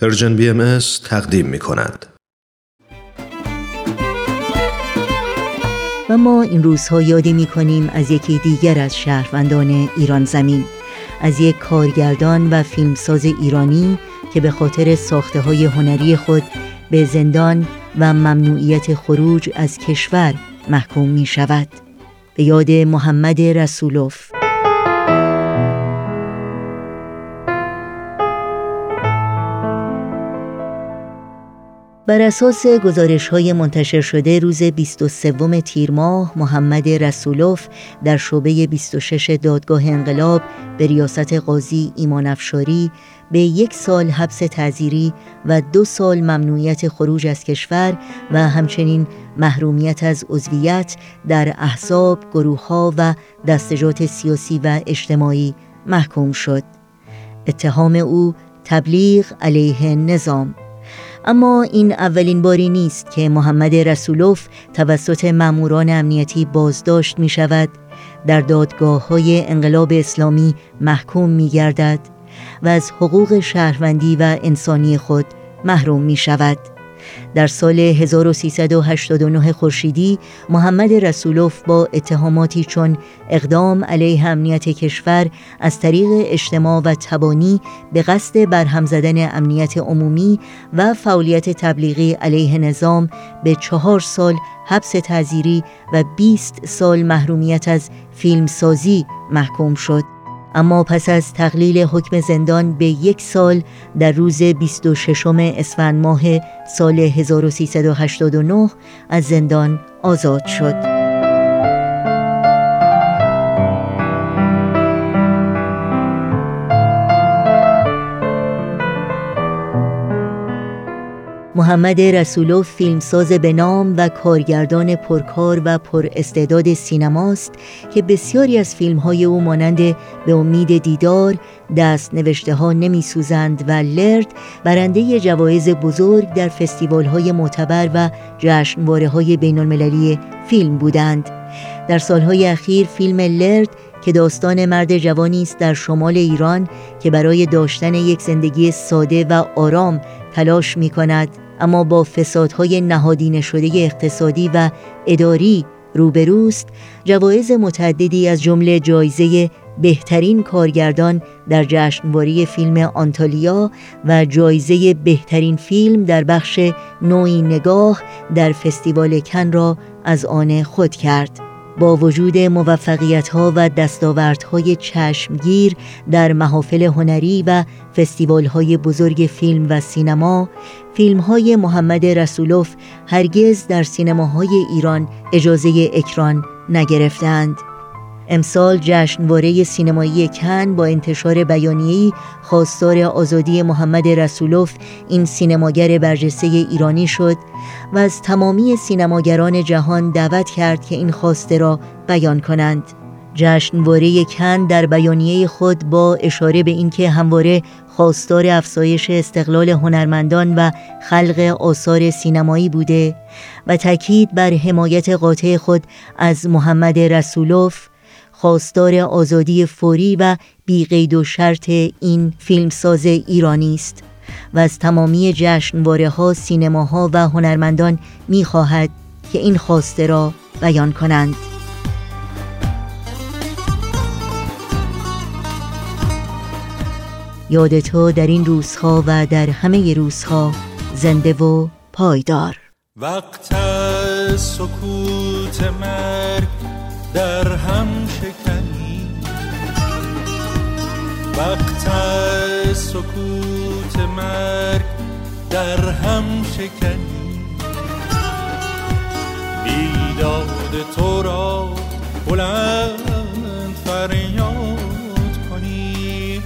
Persian BM تقدیم می کند. و ما این روزها یادی می کنیم از یکی دیگر از شهروندان ایران زمین از یک کارگردان و فیلمساز ایرانی که به خاطر ساخته های هنری خود به زندان و ممنوعیت خروج از کشور محکوم می شود به یاد محمد رسول‌اف بر اساس گزارش های منتشر شده روز 23 تیر ماه محمد رسولوف در شعبه 26 دادگاه انقلاب به ریاست قاضی ایمان افشاری به یک سال حبس تعذیری و دو سال ممنوعیت خروج از کشور و همچنین محرومیت از عضویت در احزاب، گروه و دستجات سیاسی و اجتماعی محکوم شد. اتهام او تبلیغ علیه نظام اما این اولین باری نیست که محمد رسولوف توسط ماموران امنیتی بازداشت می شود در دادگاه های انقلاب اسلامی محکوم می گردد و از حقوق شهروندی و انسانی خود محروم می شود در سال 1389 خورشیدی محمد رسولوف با اتهاماتی چون اقدام علیه امنیت کشور از طریق اجتماع و تبانی به قصد برهم زدن امنیت عمومی و فعالیت تبلیغی علیه نظام به چهار سال حبس تعذیری و 20 سال محرومیت از فیلمسازی محکوم شد. اما پس از تقلیل حکم زندان به یک سال در روز 26 اسفند ماه سال 1389 از زندان آزاد شد. محمد رسولوف فیلمساز به نام و کارگردان پرکار و پر استعداد سینماست که بسیاری از فیلم های او مانند به امید دیدار، دست نوشته ها نمی سوزند و لرد برنده جوایز بزرگ در فستیوال های معتبر و جشنواره های بین المللی فیلم بودند. در سالهای اخیر فیلم لرد که داستان مرد جوانی است در شمال ایران که برای داشتن یک زندگی ساده و آرام تلاش می کند اما با فسادهای نهادینه شده اقتصادی و اداری روبروست جوایز متعددی از جمله جایزه بهترین کارگردان در جشنواره فیلم آنتالیا و جایزه بهترین فیلم در بخش نوعی نگاه در فستیوال کن را از آن خود کرد. با وجود موفقیت ها و دستاوردهای چشمگیر در محافل هنری و فستیوال های بزرگ فیلم و سینما فیلم های محمد رسولوف هرگز در سینماهای ایران اجازه اکران نگرفتند. امسال جشنواره سینمایی کن با انتشار بیانیه‌ای خواستار آزادی محمد رسولوف این سینماگر برجسته ایرانی شد و از تمامی سینماگران جهان دعوت کرد که این خواسته را بیان کنند. جشنواره کن در بیانیه خود با اشاره به اینکه همواره خواستار افزایش استقلال هنرمندان و خلق آثار سینمایی بوده و تاکید بر حمایت قاطع خود از محمد رسولوف خواستار آزادی فوری و بیقید و شرط این فیلمساز ایرانی است و از تمامی جشنواره ها، سینماها و هنرمندان می خواهد که این خواسته را بیان کنند. یاد تو در این روزها و در همه روزها زنده و پایدار وقت سکوت مرگ در هم شکنی. وقت سکوت مرگ در هم شکنی. بیداد تو را بلند فریاد کنی.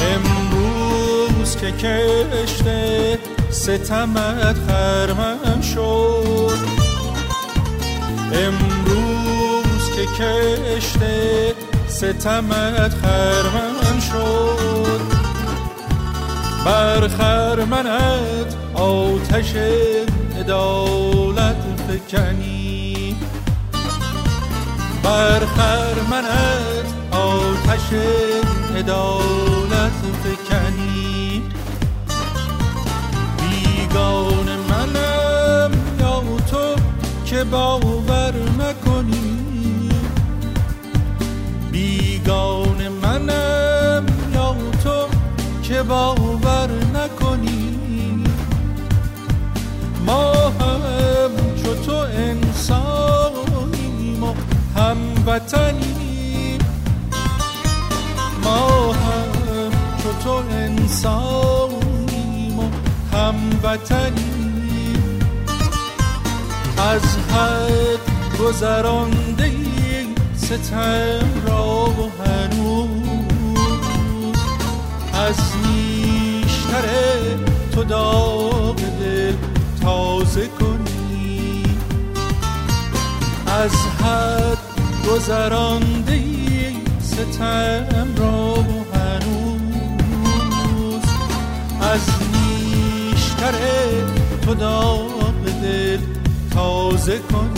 امروز که کشته ستمت خرمن کشته ستمت خرمن شد. بر خرمنت آتش ادالت فکنی. بر خرمنت آتش ادالت فکنی. بیگان منم یا تو که با باور نکنی. ما هم چو تو انسانیم و هموطنیم ما هم چو تو انسانیم و هموطنیم از حد گذرانده ستم را و هنوز از نیشتر تو داغ دل تازه کنی. از حد گذرانده ستم را هنوز. از نیشتر تو داغ دل تازه کنی.